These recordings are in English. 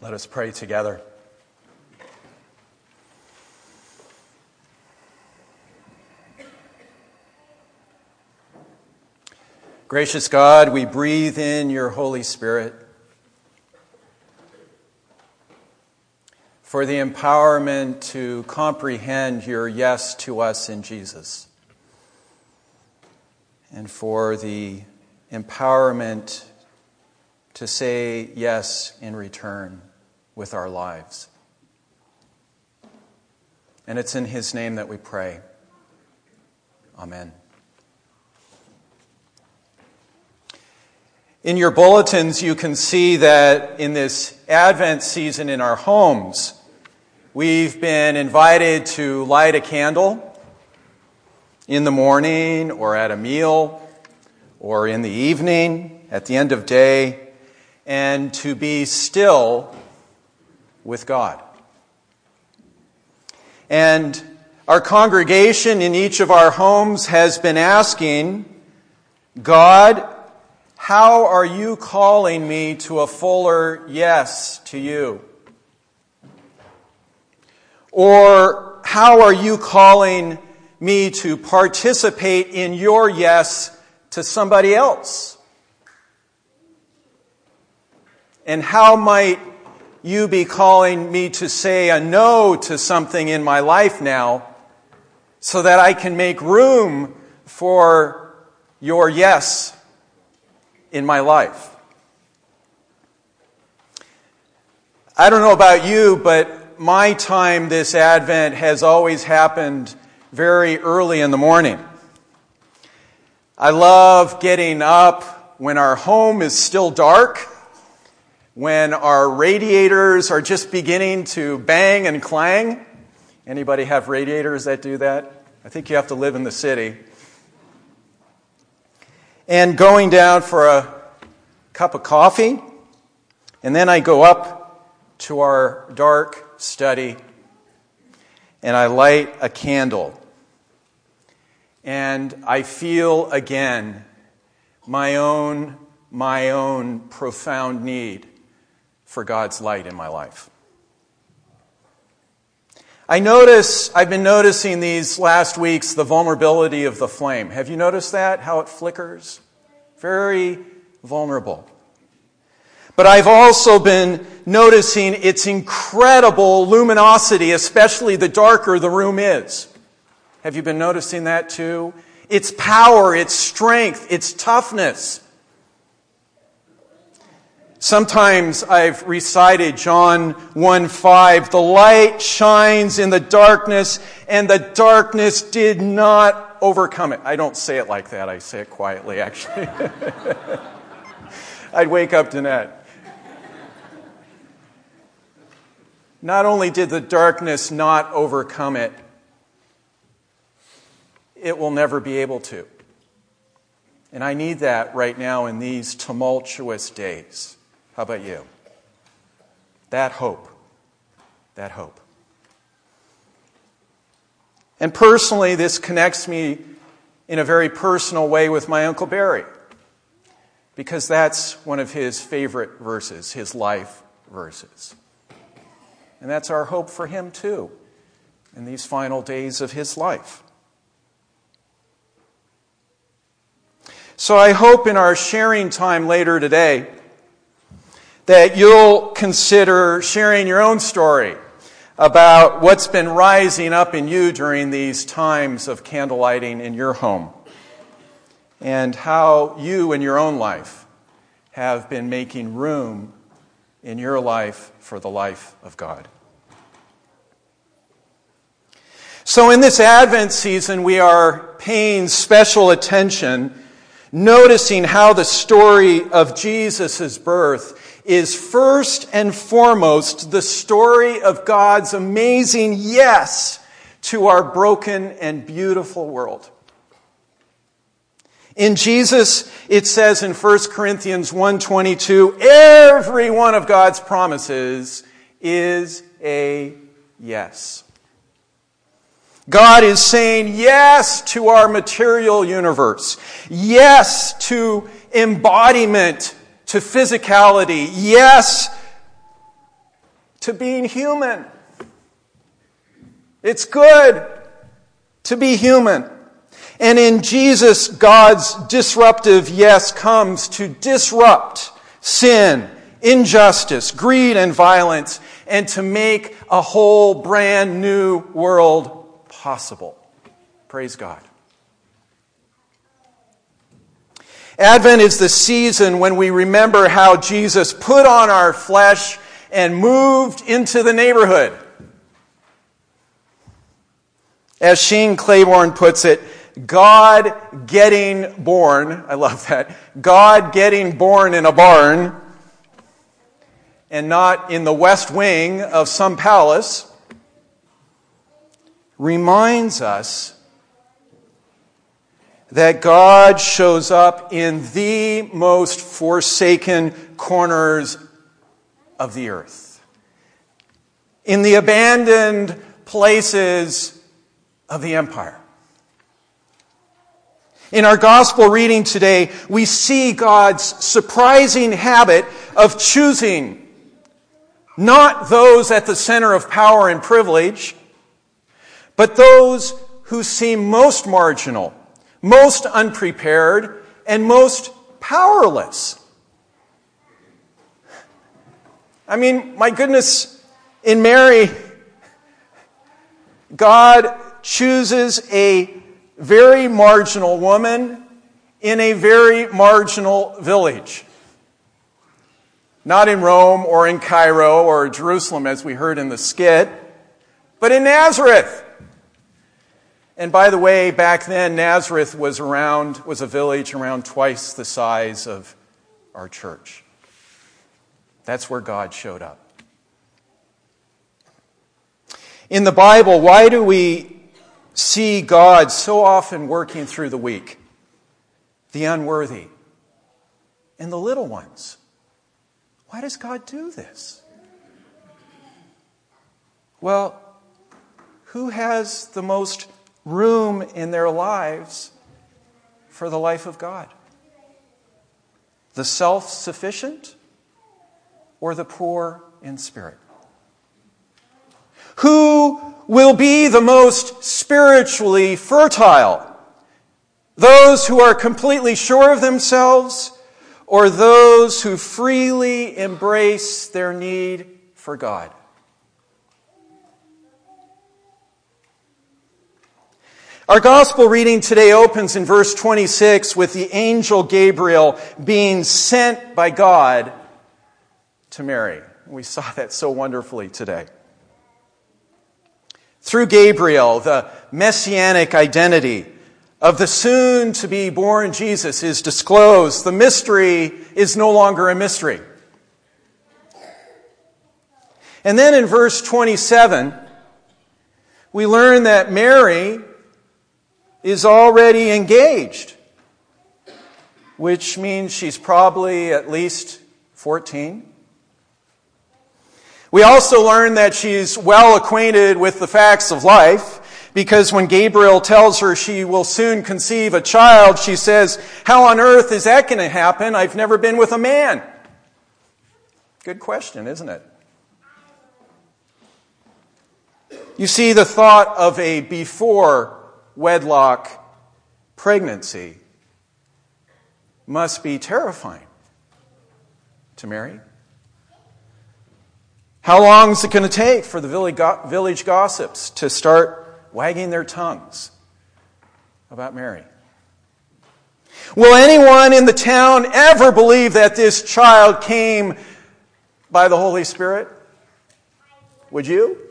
Let us pray together. Gracious God, we breathe in your Holy Spirit for the empowerment to comprehend your yes to us in Jesus, and for the empowerment to say yes in return with our lives. And it's in His name that we pray. Amen. In your bulletins, you can see that in this Advent season in our homes, we've been invited to light a candle in the morning or at a meal or in the evening at the end of day and to be still with God. And our congregation in each of our homes has been asking God, how are you calling me to a fuller yes to you? Or how are you calling me to participate in your yes to somebody else? And how might you be calling me to say a no to something in my life now so that I can make room for your yes in my life. I don't know about you, but my time this Advent has always happened very early in the morning. I love getting up when our home is still dark, when our radiators are just beginning to bang and clang. Anybody have radiators that do that? I think you have to live in the city and going down for a cup of coffee. And then I go up to our dark study and I light a candle. And I feel again my own, my own profound need for God's light in my life. I notice, I've been noticing these last weeks the vulnerability of the flame. Have you noticed that? How it flickers? Very vulnerable. But I've also been noticing its incredible luminosity, especially the darker the room is. Have you been noticing that too? Its power, its strength, its toughness. Sometimes I've recited John 1 5. The light shines in the darkness, and the darkness did not overcome it. I don't say it like that, I say it quietly, actually. I'd wake up that. Not only did the darkness not overcome it, it will never be able to. And I need that right now in these tumultuous days. How about you? That hope. That hope. And personally, this connects me in a very personal way with my Uncle Barry, because that's one of his favorite verses, his life verses. And that's our hope for him, too, in these final days of his life. So I hope in our sharing time later today, that you'll consider sharing your own story about what's been rising up in you during these times of candlelighting in your home and how you in your own life have been making room in your life for the life of God. So, in this Advent season, we are paying special attention, noticing how the story of Jesus' birth is first and foremost the story of God's amazing yes to our broken and beautiful world. In Jesus, it says in 1 Corinthians 1:22, every one of God's promises is a yes. God is saying yes to our material universe, yes to embodiment to physicality, yes to being human. It's good to be human. And in Jesus, God's disruptive yes comes to disrupt sin, injustice, greed, and violence, and to make a whole brand new world possible. Praise God. Advent is the season when we remember how Jesus put on our flesh and moved into the neighborhood. As Shane Claiborne puts it, God getting born, I love that, God getting born in a barn and not in the west wing of some palace reminds us that God shows up in the most forsaken corners of the earth, in the abandoned places of the empire. In our gospel reading today, we see God's surprising habit of choosing not those at the center of power and privilege, but those who seem most marginal, most unprepared, and most powerless. I mean, my goodness, in Mary, God chooses a very marginal woman in a very marginal village. Not in Rome or in Cairo or Jerusalem, as we heard in the skit, but in Nazareth. And by the way, back then, Nazareth was around, was a village around twice the size of our church. That's where God showed up. In the Bible, why do we see God so often working through the weak, the unworthy, and the little ones? Why does God do this? Well, who has the most room in their lives for the life of God? The self sufficient or the poor in spirit? Who will be the most spiritually fertile? Those who are completely sure of themselves or those who freely embrace their need for God? Our gospel reading today opens in verse 26 with the angel Gabriel being sent by God to Mary. We saw that so wonderfully today. Through Gabriel, the messianic identity of the soon to be born Jesus is disclosed. The mystery is no longer a mystery. And then in verse 27, we learn that Mary is already engaged, which means she's probably at least 14. We also learn that she's well acquainted with the facts of life because when Gabriel tells her she will soon conceive a child, she says, How on earth is that going to happen? I've never been with a man. Good question, isn't it? You see, the thought of a before wedlock pregnancy must be terrifying to Mary. How long is it going to take for the village gossips to start wagging their tongues about Mary? Will anyone in the town ever believe that this child came by the Holy Spirit? Would you?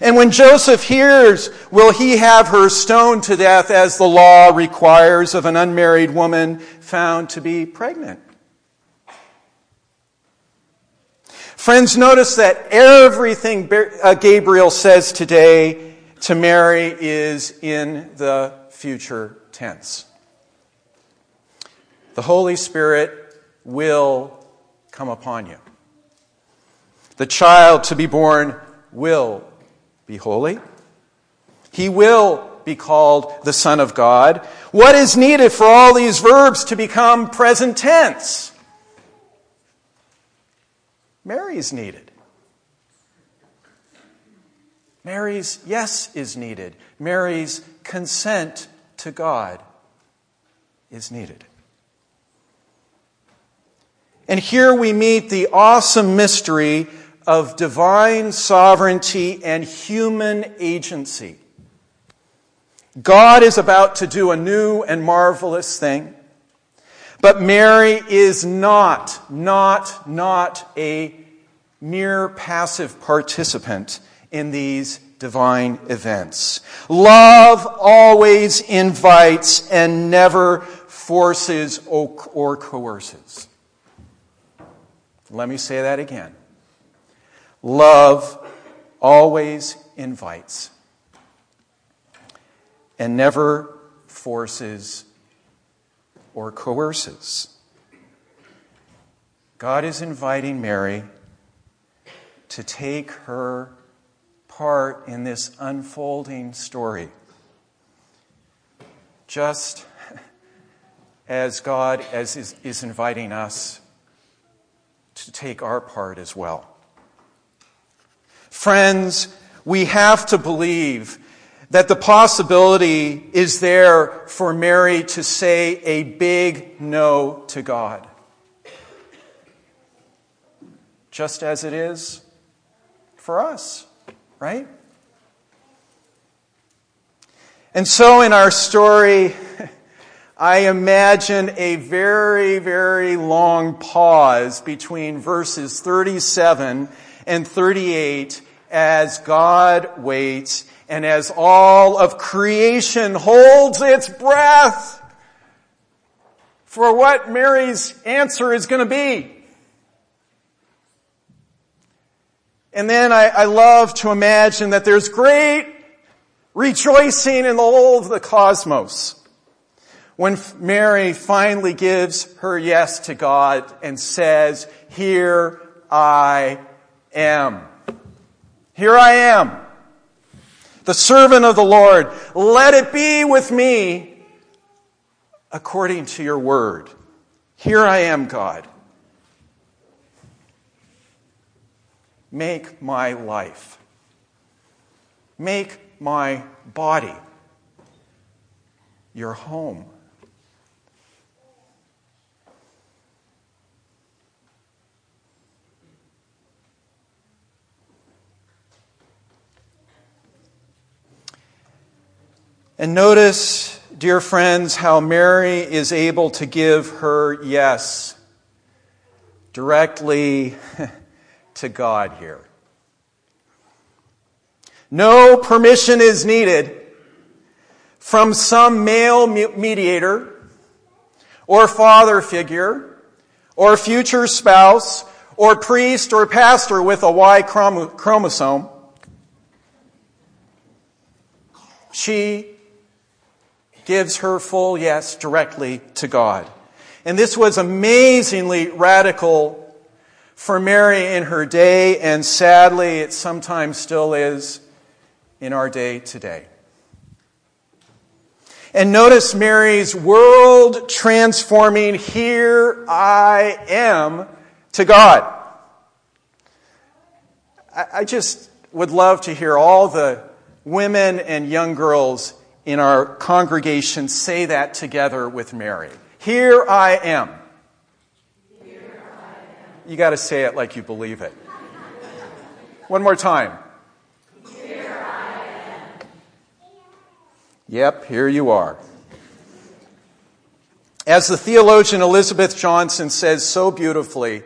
And when Joseph hears, will he have her stoned to death as the law requires of an unmarried woman found to be pregnant? Friends, notice that everything uh, Gabriel says today to Mary is in the future tense. The Holy Spirit will come upon you. The child to be born will be holy. He will be called the Son of God. What is needed for all these verbs to become present tense? Mary's needed. Mary's yes is needed. Mary's consent to God is needed. And here we meet the awesome mystery of divine sovereignty and human agency. God is about to do a new and marvelous thing. But Mary is not, not, not a mere passive participant in these divine events. Love always invites and never forces or coerces. Let me say that again. Love always invites and never forces or coerces. God is inviting Mary to take her part in this unfolding story. Just as God as is, is inviting us to take our part as well. Friends, we have to believe that the possibility is there for Mary to say a big no to God. Just as it is for us, right? And so in our story, I imagine a very, very long pause between verses 37 and 38 as God waits and as all of creation holds its breath for what Mary's answer is going to be. And then I, I, love to imagine that there's great rejoicing in the whole of the cosmos when Mary finally gives her yes to God and says, here I am. Here I am the servant of the Lord. Let it be with me according to your word. Here I am, God. Make my life, make my body your home. And notice, dear friends, how Mary is able to give her yes directly to God here. No permission is needed from some male mediator or father figure or future spouse or priest or pastor with a Y chromosome. She gives her full yes directly to God. And this was amazingly radical for Mary in her day, and sadly, it sometimes still is in our day today. And notice Mary's world transforming, here I am to God. I just would love to hear all the women and young girls in our congregation say that together with Mary. Here I am. Here I am. You got to say it like you believe it. One more time. Here I am. Yep, here you are. As the theologian Elizabeth Johnson says so beautifully,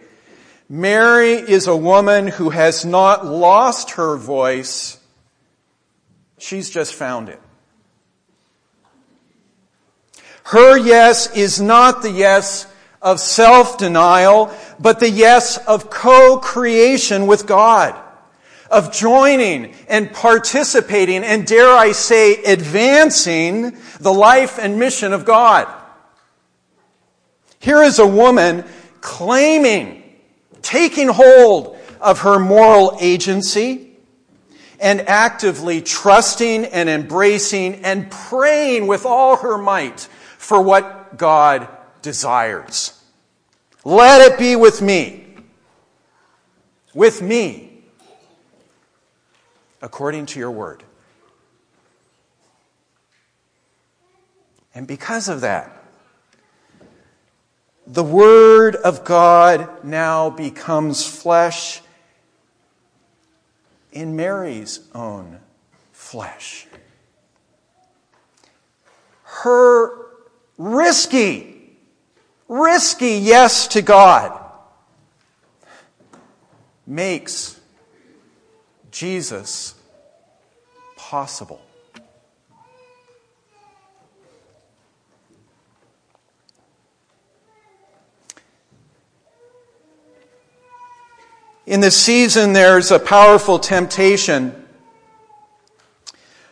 Mary is a woman who has not lost her voice, she's just found it. Her yes is not the yes of self-denial, but the yes of co-creation with God, of joining and participating and dare I say advancing the life and mission of God. Here is a woman claiming, taking hold of her moral agency and actively trusting and embracing and praying with all her might for what God desires. Let it be with me. with me according to your word. And because of that, the Word of God now becomes flesh in Mary's own flesh. Her risky, risky yes to God makes Jesus possible. In this season, there's a powerful temptation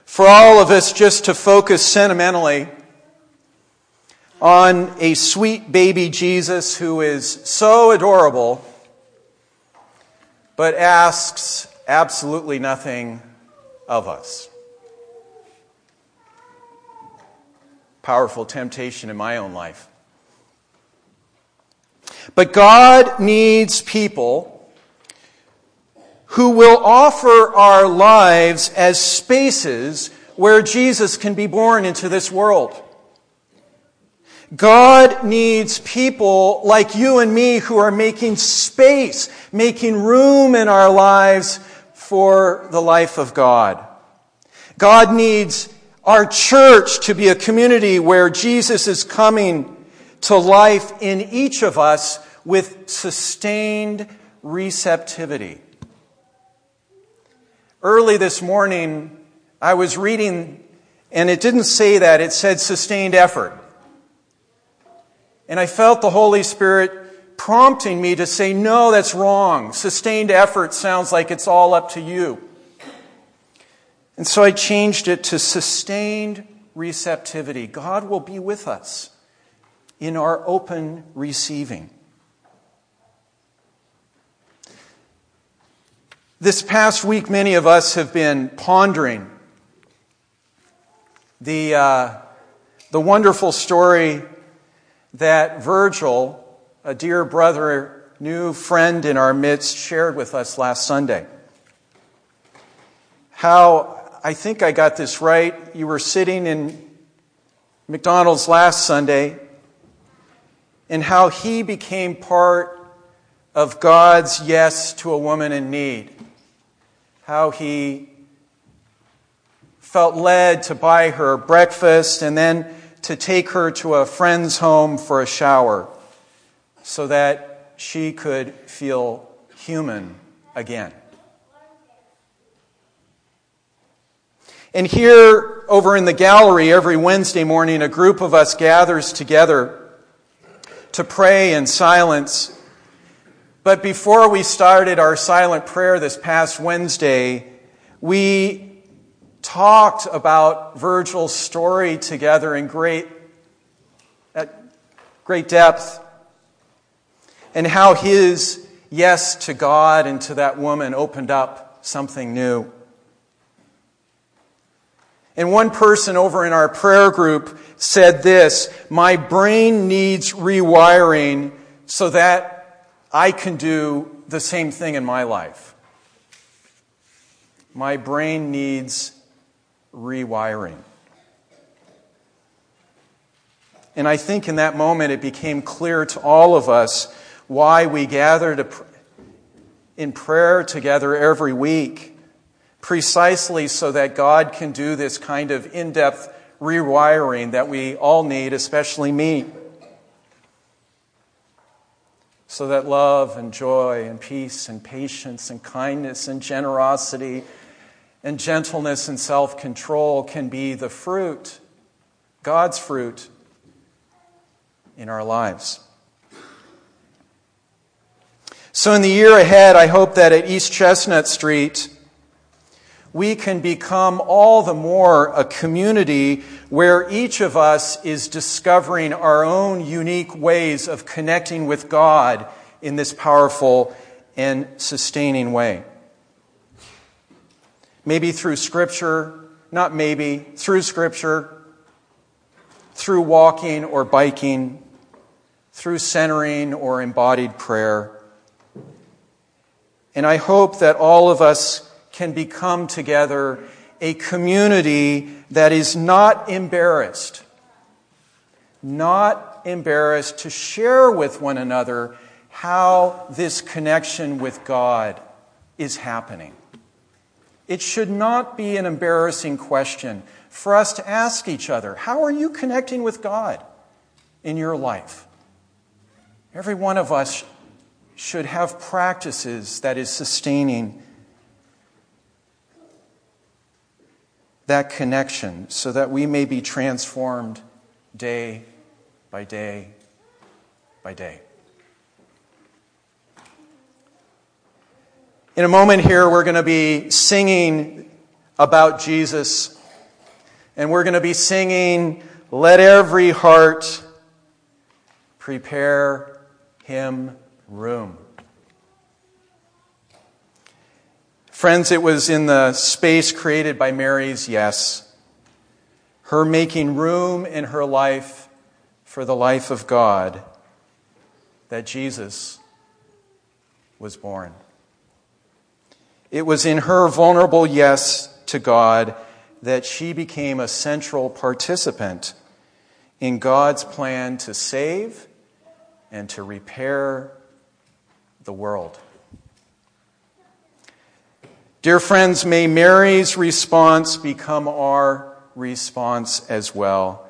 for all of us just to focus sentimentally on a sweet baby Jesus who is so adorable, but asks absolutely nothing of us. Powerful temptation in my own life. But God needs people who will offer our lives as spaces where Jesus can be born into this world. God needs people like you and me who are making space, making room in our lives for the life of God. God needs our church to be a community where Jesus is coming to life in each of us with sustained receptivity. Early this morning, I was reading, and it didn't say that, it said sustained effort. And I felt the Holy Spirit prompting me to say, no, that's wrong. Sustained effort sounds like it's all up to you. And so I changed it to sustained receptivity. God will be with us in our open receiving. This past week, many of us have been pondering the, uh, the wonderful story that Virgil, a dear brother, new friend in our midst, shared with us last Sunday. How, I think I got this right, you were sitting in McDonald's last Sunday, and how he became part of God's yes to a woman in need how he felt led to buy her breakfast and then to take her to a friend's home for a shower so that she could feel human again. And here, over in the gallery, every Wednesday morning, a group of us gathers together to pray in silence but before we started our silent prayer this past Wednesday, we talked about Virgil's story together in great, at great depth and how his yes to God and to that woman opened up something new. And one person over in our prayer group said this My brain needs rewiring so that I can do the same thing in my life. My brain needs rewiring. And I think in that moment it became clear to all of us why we gather in prayer together every week, precisely so that God can do this kind of in depth rewiring that we all need, especially me so that love and joy and peace and patience and kindness and generosity and gentleness and self control can be the fruit, God's fruit, in our lives. So, in the year ahead, I hope that at East Chestnut Street, we can become all the more a community where each of us is discovering our own unique ways of connecting with God in this powerful and sustaining way. Maybe through Scripture, not maybe, through Scripture, through walking or biking, through centering or embodied prayer And I hope that all of us can become together a community that is not embarrassed, not embarrassed to share with one another how this connection with God is happening. It should not be an embarrassing question for us to ask each other How are you connecting with God in your life? Every one of us should have practices that is sustaining that connection so that we may be transformed day by day by day. In a moment here, we're going to be singing about Jesus, and we're going to be singing, Let Every Heart Prepare Him Room. Friends, it was in the space created by Mary's yes, her making room in her life for the life of God, that Jesus was born. It was in her vulnerable yes to God that she became a central participant in God's plan to save and to repair the world. Dear friends, may Mary's response become our response as well.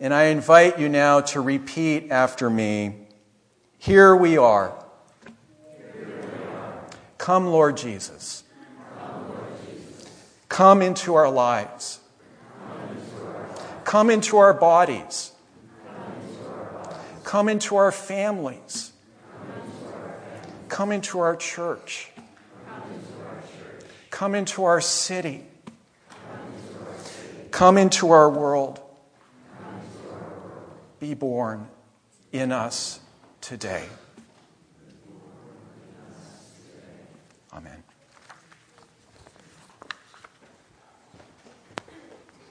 And I invite you now to repeat after me Here we are. Come, Lord Jesus. Come into our lives. Come into our bodies. Come into our families. Come into our church. Come into our city. Come into our world. Be born in us today.